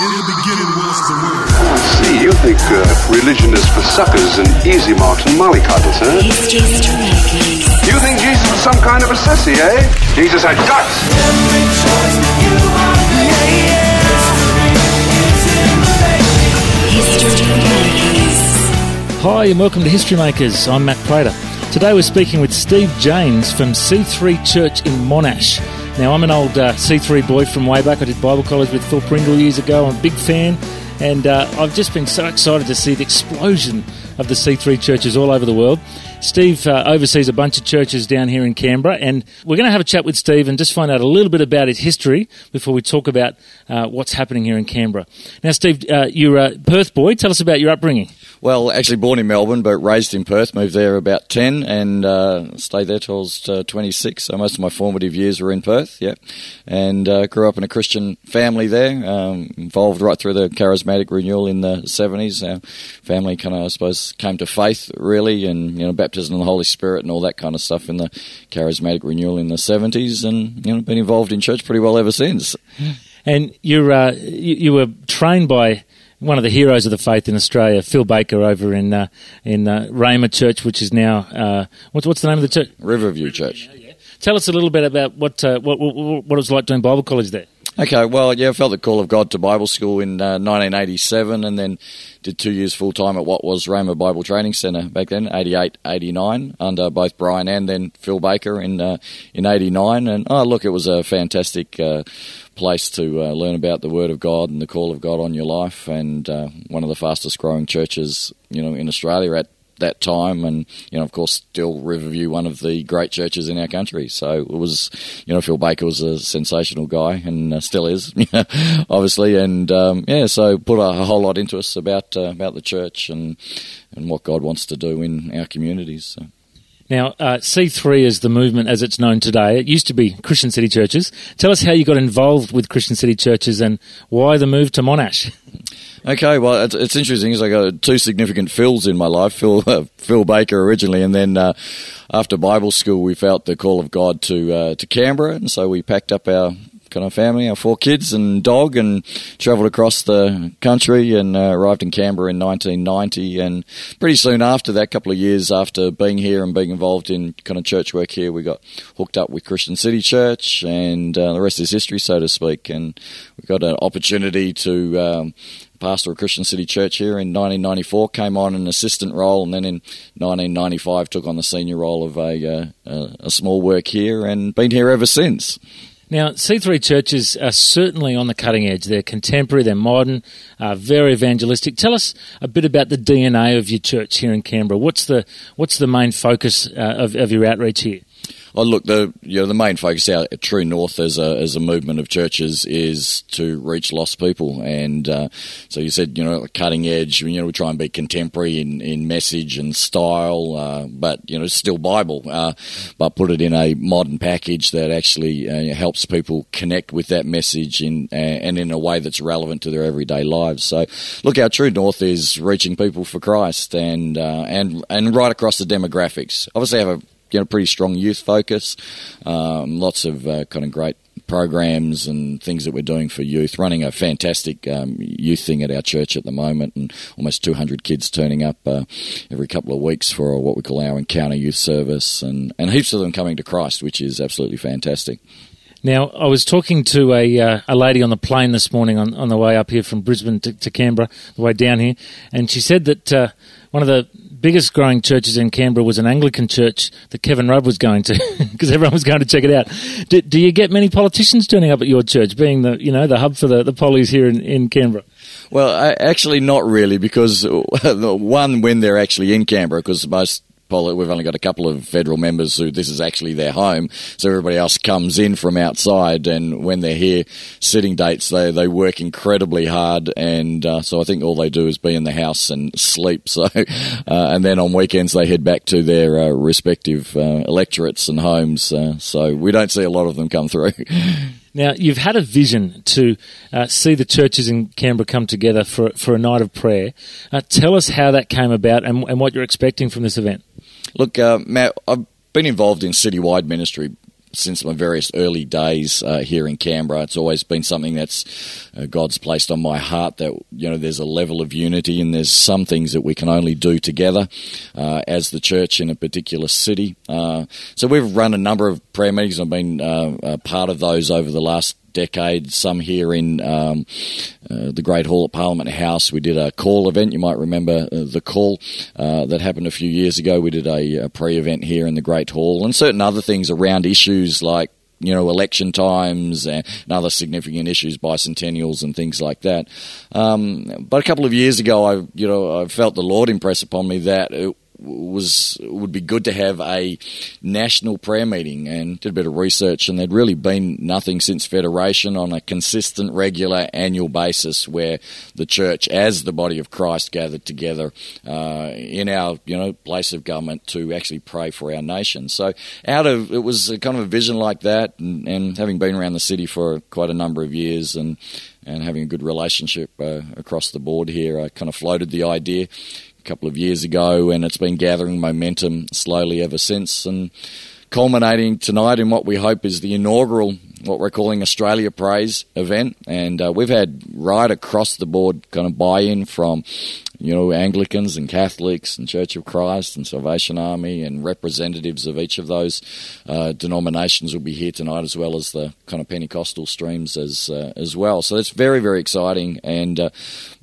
In the beginning was the word. I see. You think uh, religion is for suckers and easy marks and mollycoddles, huh? You think Jesus was some kind of a sissy, eh? Jesus had guts. Hi, and welcome to History Makers. I'm Matt Prater. Today we're speaking with Steve James from C3 Church in Monash. Now, I'm an old uh, C3 boy from way back. I did Bible college with Phil Pringle years ago. I'm a big fan, and uh, I've just been so excited to see the explosion of the C3 churches all over the world. Steve uh, oversees a bunch of churches down here in Canberra, and we're going to have a chat with Steve and just find out a little bit about his history before we talk about uh, what's happening here in Canberra. Now, Steve, uh, you're a Perth boy. Tell us about your upbringing. Well, actually born in Melbourne, but raised in Perth. Moved there about 10 and uh, stayed there till I was uh, 26. So most of my formative years were in Perth, yeah. And uh, grew up in a Christian family there, um, involved right through the charismatic renewal in the 70s. Our family kind of, I suppose, came to faith really and, you know, baptism in the Holy Spirit and all that kind of stuff in the charismatic renewal in the 70s and, you know, been involved in church pretty well ever since. And you're, uh, you, you were trained by one of the heroes of the faith in Australia, Phil Baker, over in uh, in uh, Rhema Church, which is now uh, what's what's the name of the church? Riverview Church. Tell us a little bit about what uh, what, what what it was like doing Bible college there. Okay, well, yeah, I felt the call of God to Bible school in uh, 1987 and then did two years full time at what was Rhema Bible Training Centre back then, 88, 89, under both Brian and then Phil Baker in uh, in 89. And oh, look, it was a fantastic uh, place to uh, learn about the Word of God and the call of God on your life, and uh, one of the fastest growing churches, you know, in Australia at that time, and you know, of course, still Riverview, one of the great churches in our country. So it was, you know, Phil Baker was a sensational guy, and uh, still is, obviously, and um, yeah, so put a, a, whole lot into us about uh, about the church and and what God wants to do in our communities. So. Now, uh, C3 is the movement as it's known today. It used to be Christian City Churches. Tell us how you got involved with Christian City Churches and why the move to Monash. Okay, well, it's, it's interesting. Is I got two significant Phils in my life. Phil, uh, Phil Baker originally, and then uh, after Bible school, we felt the call of God to uh, to Canberra, and so we packed up our kind of family, our four kids and dog, and travelled across the country and uh, arrived in Canberra in 1990. And pretty soon after that, a couple of years after being here and being involved in kind of church work here, we got hooked up with Christian City Church, and uh, the rest is history, so to speak. And we got an opportunity to. Um, pastor of Christian City Church here in 1994, came on an assistant role, and then in 1995 took on the senior role of a, uh, a small work here, and been here ever since. Now, C3 churches are certainly on the cutting edge. They're contemporary, they're modern, uh, very evangelistic. Tell us a bit about the DNA of your church here in Canberra. What's the what's the main focus uh, of, of your outreach here? Oh, look, the you know the main focus out at True North as a as a movement of churches is to reach lost people, and uh, so you said you know cutting edge. You know we try and be contemporary in, in message and style, uh, but you know still Bible, uh, but put it in a modern package that actually uh, helps people connect with that message in uh, and in a way that's relevant to their everyday lives. So, look, our True North is reaching people for Christ, and uh, and and right across the demographics. Obviously, have a you know, pretty strong youth focus. Um, lots of uh, kind of great programs and things that we're doing for youth. Running a fantastic um, youth thing at our church at the moment, and almost 200 kids turning up uh, every couple of weeks for what we call our Encounter Youth Service, and, and heaps of them coming to Christ, which is absolutely fantastic. Now, I was talking to a uh, a lady on the plane this morning on, on the way up here from Brisbane to, to Canberra, the way down here, and she said that uh, one of the biggest growing churches in Canberra was an Anglican church that Kevin Rudd was going to because everyone was going to check it out. Do, do, you get many politicians turning up at your church, being the you know the hub for the, the pollies here in, in Canberra? Well, I, actually, not really, because one, when they're actually in Canberra, because most We've only got a couple of federal members who this is actually their home, so everybody else comes in from outside. And when they're here, sitting dates, they they work incredibly hard, and uh, so I think all they do is be in the house and sleep. So, uh, and then on weekends they head back to their uh, respective uh, electorates and homes. Uh, so we don't see a lot of them come through. Now, you've had a vision to uh, see the churches in Canberra come together for, for a night of prayer. Uh, tell us how that came about and, and what you're expecting from this event. Look, uh, Matt, I've been involved in citywide ministry since my various early days uh, here in Canberra. It's always been something that's uh, God's placed on my heart that you know there's a level of unity and there's some things that we can only do together uh, as the church in a particular city. Uh, so we've run a number of prayer meetings. I've been uh, part of those over the last decade, some here in um, uh, the Great Hall at Parliament House. We did a call event. You might remember uh, the call uh, that happened a few years ago. We did a, a pre event here in the Great Hall and certain other things around issues like you know, election times and other significant issues, bicentennials and things like that. Um, but a couple of years ago, I, you know, I felt the Lord impress upon me that it was would be good to have a national prayer meeting and did a bit of research and there'd really been nothing since federation on a consistent regular annual basis where the church as the body of Christ gathered together uh, in our you know place of government to actually pray for our nation. So out of it was kind of a vision like that and, and having been around the city for quite a number of years and and having a good relationship uh, across the board here I kind of floated the idea a couple of years ago, and it's been gathering momentum slowly ever since, and culminating tonight in what we hope is the inaugural, what we're calling Australia Praise event. And uh, we've had right across the board kind of buy in from you know, Anglicans and Catholics and Church of Christ and Salvation Army and representatives of each of those uh, denominations will be here tonight, as well as the kind of Pentecostal streams as uh, as well. So that's very very exciting. And uh,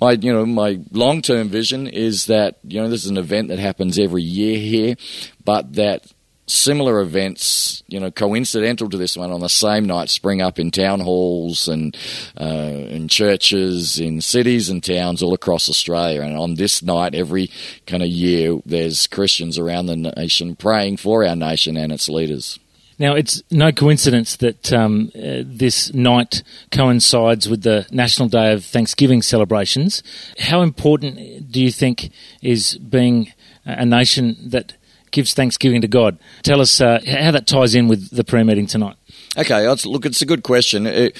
my you know my long term vision is that you know this is an event that happens every year here, but that similar events, you know, coincidental to this one on the same night spring up in town halls and uh, in churches, in cities and towns all across Australia. And on this night, every kind of year, there's Christians around the nation praying for our nation and its leaders. Now, it's no coincidence that um, uh, this night coincides with the National Day of Thanksgiving celebrations. How important do you think is being a nation that gives thanksgiving to God. Tell us uh, how that ties in with the prayer meeting tonight. Okay, look, it's a good question. It,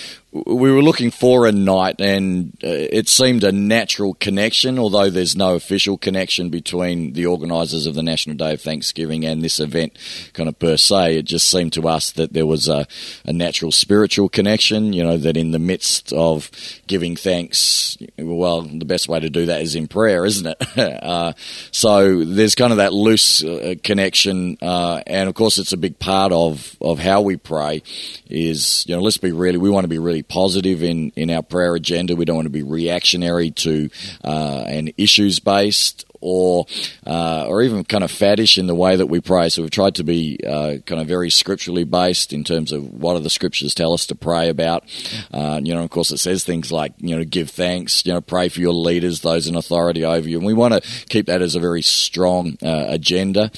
we were looking for a night, and uh, it seemed a natural connection, although there's no official connection between the organisers of the National Day of Thanksgiving and this event, kind of per se. It just seemed to us that there was a, a natural spiritual connection, you know, that in the midst of giving thanks, well, the best way to do that is in prayer, isn't it? uh, so there's kind of that loose uh, connection, uh, and of course, it's a big part of, of how we pray is, you know, let's be really, we want to be really positive in, in our prayer agenda. We don't want to be reactionary to uh, and issues based or uh, or even kind of faddish in the way that we pray. So we've tried to be uh, kind of very scripturally based in terms of what do the scriptures tell us to pray about. Uh, you know, of course, it says things like you know give thanks, you know, pray for your leaders, those in authority over you, and we want to keep that as a very strong uh, agenda.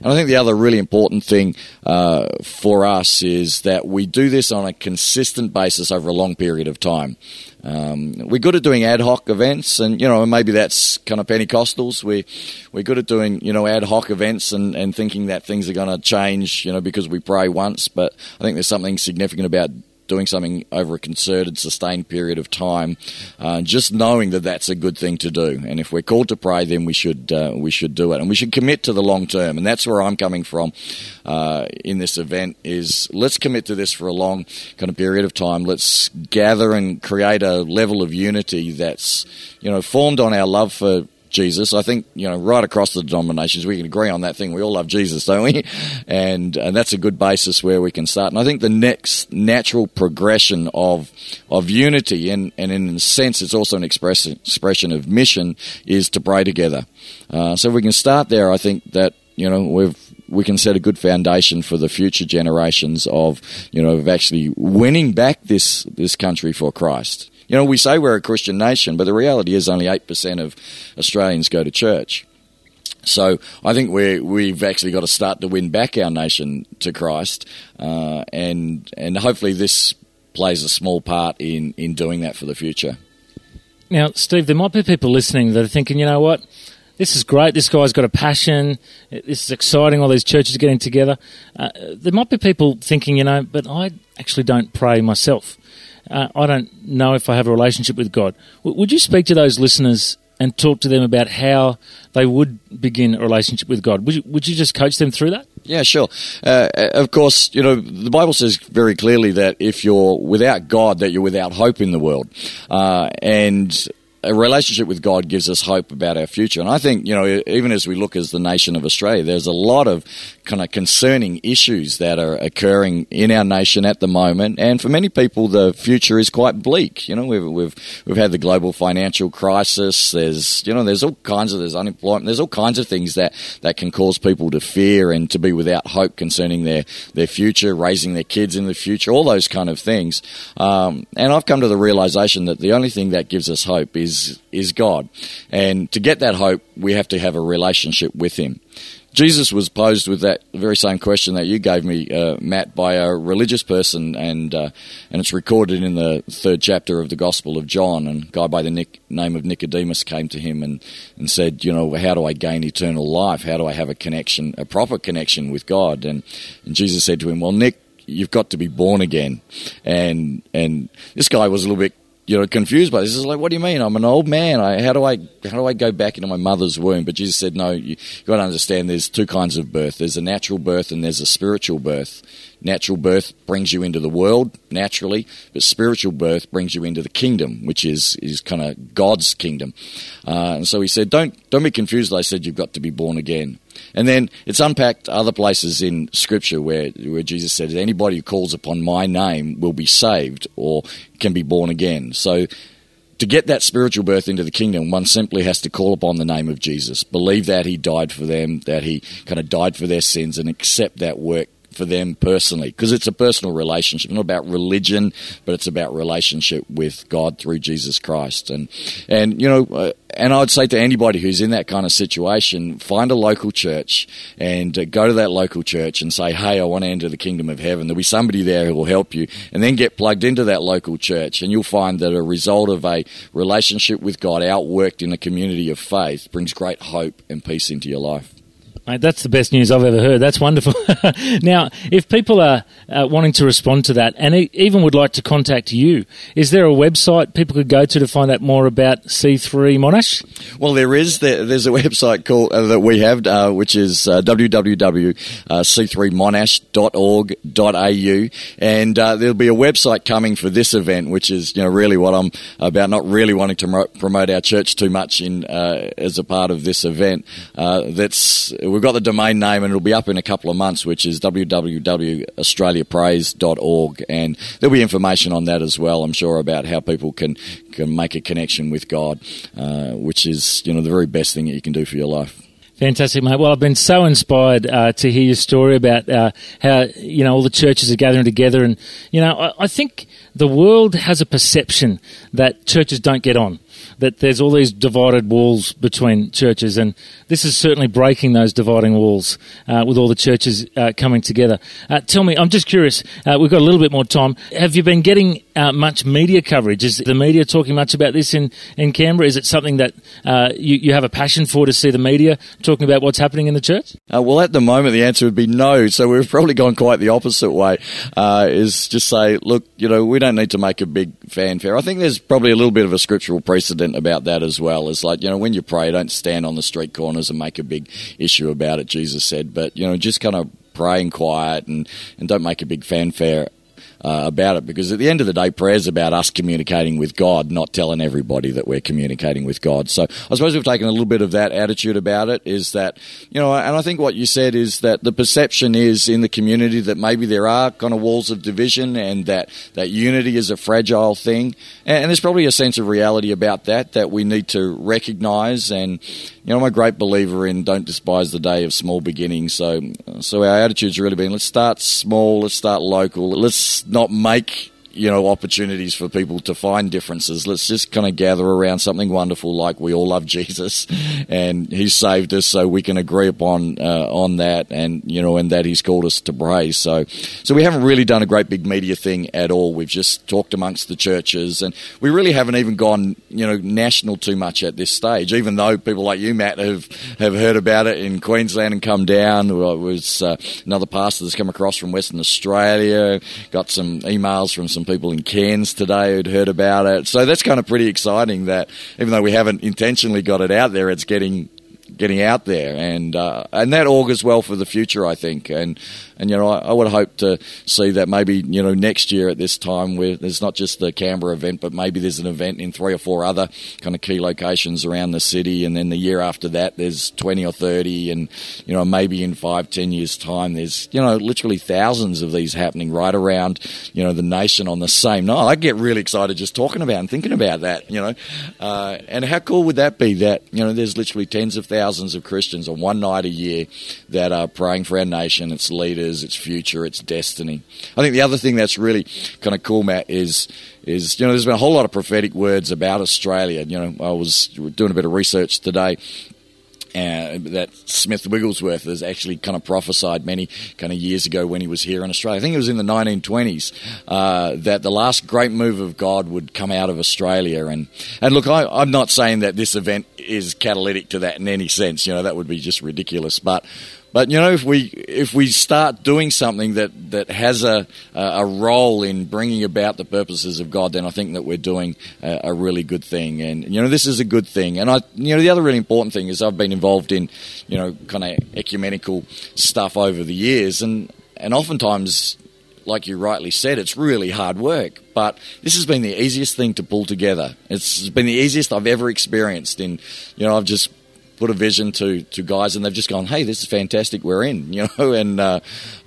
And I think the other really important thing uh, for us is that we do this on a consistent basis over a long period of time. Um, we're good at doing ad hoc events, and you know maybe that's kind of Pentecostals. We we're good at doing you know ad hoc events and, and thinking that things are going to change, you know, because we pray once. But I think there's something significant about doing something over a concerted, sustained period of time, uh, just knowing that that's a good thing to do. And if we're called to pray, then we should uh, we should do it, and we should commit to the long term. And that's where I'm coming from uh, in this event. Is let's commit to this for a long kind of period of time. Let's gather and create a level of unity that's you know formed on our love for Jesus. I think you know right across the denominations we can agree on that thing. We all love Jesus, don't we? And and that's a good basis where we can start. And I think the next natural progression of of unity and and in a sense it's also an express, expression of mission is to pray together. Uh, so we can start there. I think that you know we've we can set a good foundation for the future generations of you know of actually winning back this this country for Christ. You know, we say we're a Christian nation, but the reality is only 8% of Australians go to church. So I think we we've actually got to start to win back our nation to Christ, uh, and and hopefully this plays a small part in, in doing that for the future. Now, Steve, there might be people listening that are thinking, you know what, this is great. This guy's got a passion. This is exciting. All these churches getting together. Uh, there might be people thinking, you know, but I actually don't pray myself uh, I don't know if I have a relationship with God. W- would you speak to those listeners and talk to them about how they would begin a relationship with God. Would you, would you just coach them through that? Yeah, sure. Uh, of course, you know the Bible says very clearly that if you're without God, that you're without hope in the world, uh, and a relationship with God gives us hope about our future. And I think, you know, even as we look as the nation of Australia, there's a lot of kind of concerning issues that are occurring in our nation at the moment. And for many people, the future is quite bleak. You know, we've, we've, we've had the global financial crisis. There's, you know, there's all kinds of, there's unemployment. There's all kinds of things that, that can cause people to fear and to be without hope concerning their, their future, raising their kids in the future, all those kind of things. Um, and I've come to the realization that the only thing that gives us hope is is is God, and to get that hope, we have to have a relationship with Him. Jesus was posed with that very same question that you gave me, uh, Matt, by a religious person, and uh, and it's recorded in the third chapter of the Gospel of John. And a guy by the name of Nicodemus came to him and, and said, you know, how do I gain eternal life? How do I have a connection, a proper connection with God? And, and Jesus said to him, well, Nick, you've got to be born again. And and this guy was a little bit you know, confused by this. Is like, what do you mean? I'm an old man. I, how do I how do I go back into my mother's womb? But Jesus said, no. You, have got to understand. There's two kinds of birth. There's a natural birth and there's a spiritual birth. Natural birth brings you into the world naturally, but spiritual birth brings you into the kingdom, which is is kind of God's kingdom. Uh, and so he said, don't don't be confused. I said you've got to be born again. And then it's unpacked other places in Scripture where, where Jesus said, anybody who calls upon my name will be saved or can be born again. So to get that spiritual birth into the kingdom, one simply has to call upon the name of Jesus, believe that he died for them, that he kind of died for their sins, and accept that work for them personally because it's a personal relationship. Not about religion, but it's about relationship with God through Jesus Christ. And and you know, uh, and I'd say to anybody who's in that kind of situation, find a local church and uh, go to that local church and say, "Hey, I want to enter the kingdom of heaven." There'll be somebody there who will help you, and then get plugged into that local church, and you'll find that a result of a relationship with God outworked in a community of faith brings great hope and peace into your life. Mate, that's the best news I've ever heard. That's wonderful. now, if people are uh, wanting to respond to that and even would like to contact you, is there a website people could go to to find out more about C3 Monash? Well, there is. there's a website called uh, that we have, uh, which is uh, www.c3monash.org.au, and uh, there'll be a website coming for this event, which is you know really what I'm about. Not really wanting to promote our church too much in uh, as a part of this event. that's we've got the domain name and it'll be up in a couple of months, which is www.australiapraise.org. And there'll be information on that as well, I'm sure, about how people can, can make a connection with God, uh, which is, you know, the very best thing that you can do for your life. Fantastic, mate. Well, I've been so inspired uh, to hear your story about uh, how you know all the churches are gathering together, and you know I, I think the world has a perception that churches don't get on that there's all these divided walls between churches, and this is certainly breaking those dividing walls uh, with all the churches uh, coming together. Uh, tell me, I'm just curious. Uh, we've got a little bit more time. Have you been getting uh, much media coverage? Is the media talking much about this in, in Canberra? Is it something that uh, you, you have a passion for to see the media talking about what's happening in the church? well, at the moment, the answer would be no. So we've probably gone quite the opposite way. is just say, look, you know, we don't need to make a big fanfare. I think there's probably a little bit of a scriptural precedent about that as well. It's like, you know, when you pray, don't stand on the street corners and make a big issue about it, Jesus said, but, you know, just kind of pray in quiet and, and don't make a big fanfare uh, about it because at the end of the day, prayer is about us communicating with God, not telling everybody that we're communicating with God. So I suppose we've taken a little bit of that attitude about it is that, you know, and I think what you said is that the perception is in the community that maybe there are kind of walls of division and that, that unity is a fragile thing. And, and there's probably a sense of reality about that that we need to recognize. And, you know, I'm a great believer in don't despise the day of small beginnings. So, so our attitude's really been let's start small, let's start local, let's not make you know, opportunities for people to find differences. Let's just kind of gather around something wonderful, like we all love Jesus, and He saved us, so we can agree upon uh, on that, and you know, and that He's called us to praise. So, so we haven't really done a great big media thing at all. We've just talked amongst the churches, and we really haven't even gone, you know, national too much at this stage. Even though people like you, Matt, have have heard about it in Queensland and come down. There was uh, another pastor that's come across from Western Australia, got some emails from some people in Cairns today who'd heard about it. So that's kind of pretty exciting that even though we haven't intentionally got it out there, it's getting getting out there, and uh, and that augurs well for the future, I think. And and you know, I, I, would hope to see that maybe you know next year at this time, where there's not just the Canberra event, but maybe there's an event in three or four other kind of key locations around the city, and then the year after that, there's twenty or thirty, and you know, maybe in five, ten years' time, there's you know, literally thousands of these happening right around you know the nation on the same night. I get really excited just talking about and thinking about that, you know, uh, and how cool would that be? That you know, there's literally tens of thousands of Christians on one night a year that are praying for our nation, its leaders its future, its destiny. I think the other thing that's really kind of cool, Matt, is is you know there's been a whole lot of prophetic words about Australia. You know, I was doing a bit of research today. Uh, that Smith Wigglesworth has actually kind of prophesied many kind of years ago when he was here in Australia. I think it was in the 1920s uh, that the last great move of God would come out of Australia. And and look, I, I'm not saying that this event is catalytic to that in any sense. You know, that would be just ridiculous. But but you know, if we if we start doing something that, that has a a role in bringing about the purposes of God, then I think that we're doing a, a, really good thing. And you know, this is a good thing. And I, you know, the other really important thing is I've been involved in, you know, kind of ecumenical stuff over the years, and and oftentimes like you rightly said, it's really hard work. But this has been the easiest thing to pull together. It's been the easiest I've ever experienced. In you know, I've just put a vision to, to guys and they've just gone, hey, this is fantastic, we're in, you know, and uh,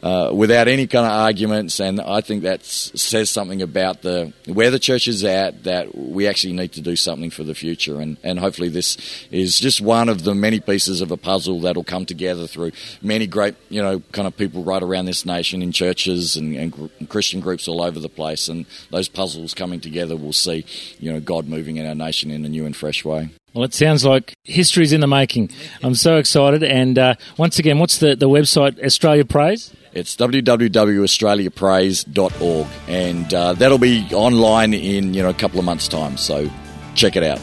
uh, without any kind of arguments. And I think that says something about the where the church is at, that we actually need to do something for the future. And, and hopefully this is just one of the many pieces of a puzzle that'll come together through many great, you know, kind of people right around this nation in churches and, and Christian groups all over the place. And those puzzles coming together we'll see, you know, God moving in our nation in a new and fresh way. Well, it sounds like history's in the making. I'm so excited. And uh, once again, what's the, the website, Australia Praise? It's www.australiapraise.org, and uh, that'll be online in you know a couple of months' time. So check it out.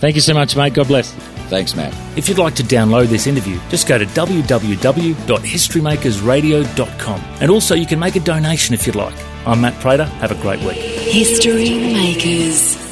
Thank you so much, mate. God bless. Thanks, Matt. If you'd like to download this interview, just go to www.historymakersradio.com. And also, you can make a donation if you'd like. I'm Matt Prater. Have a great week. History Makers.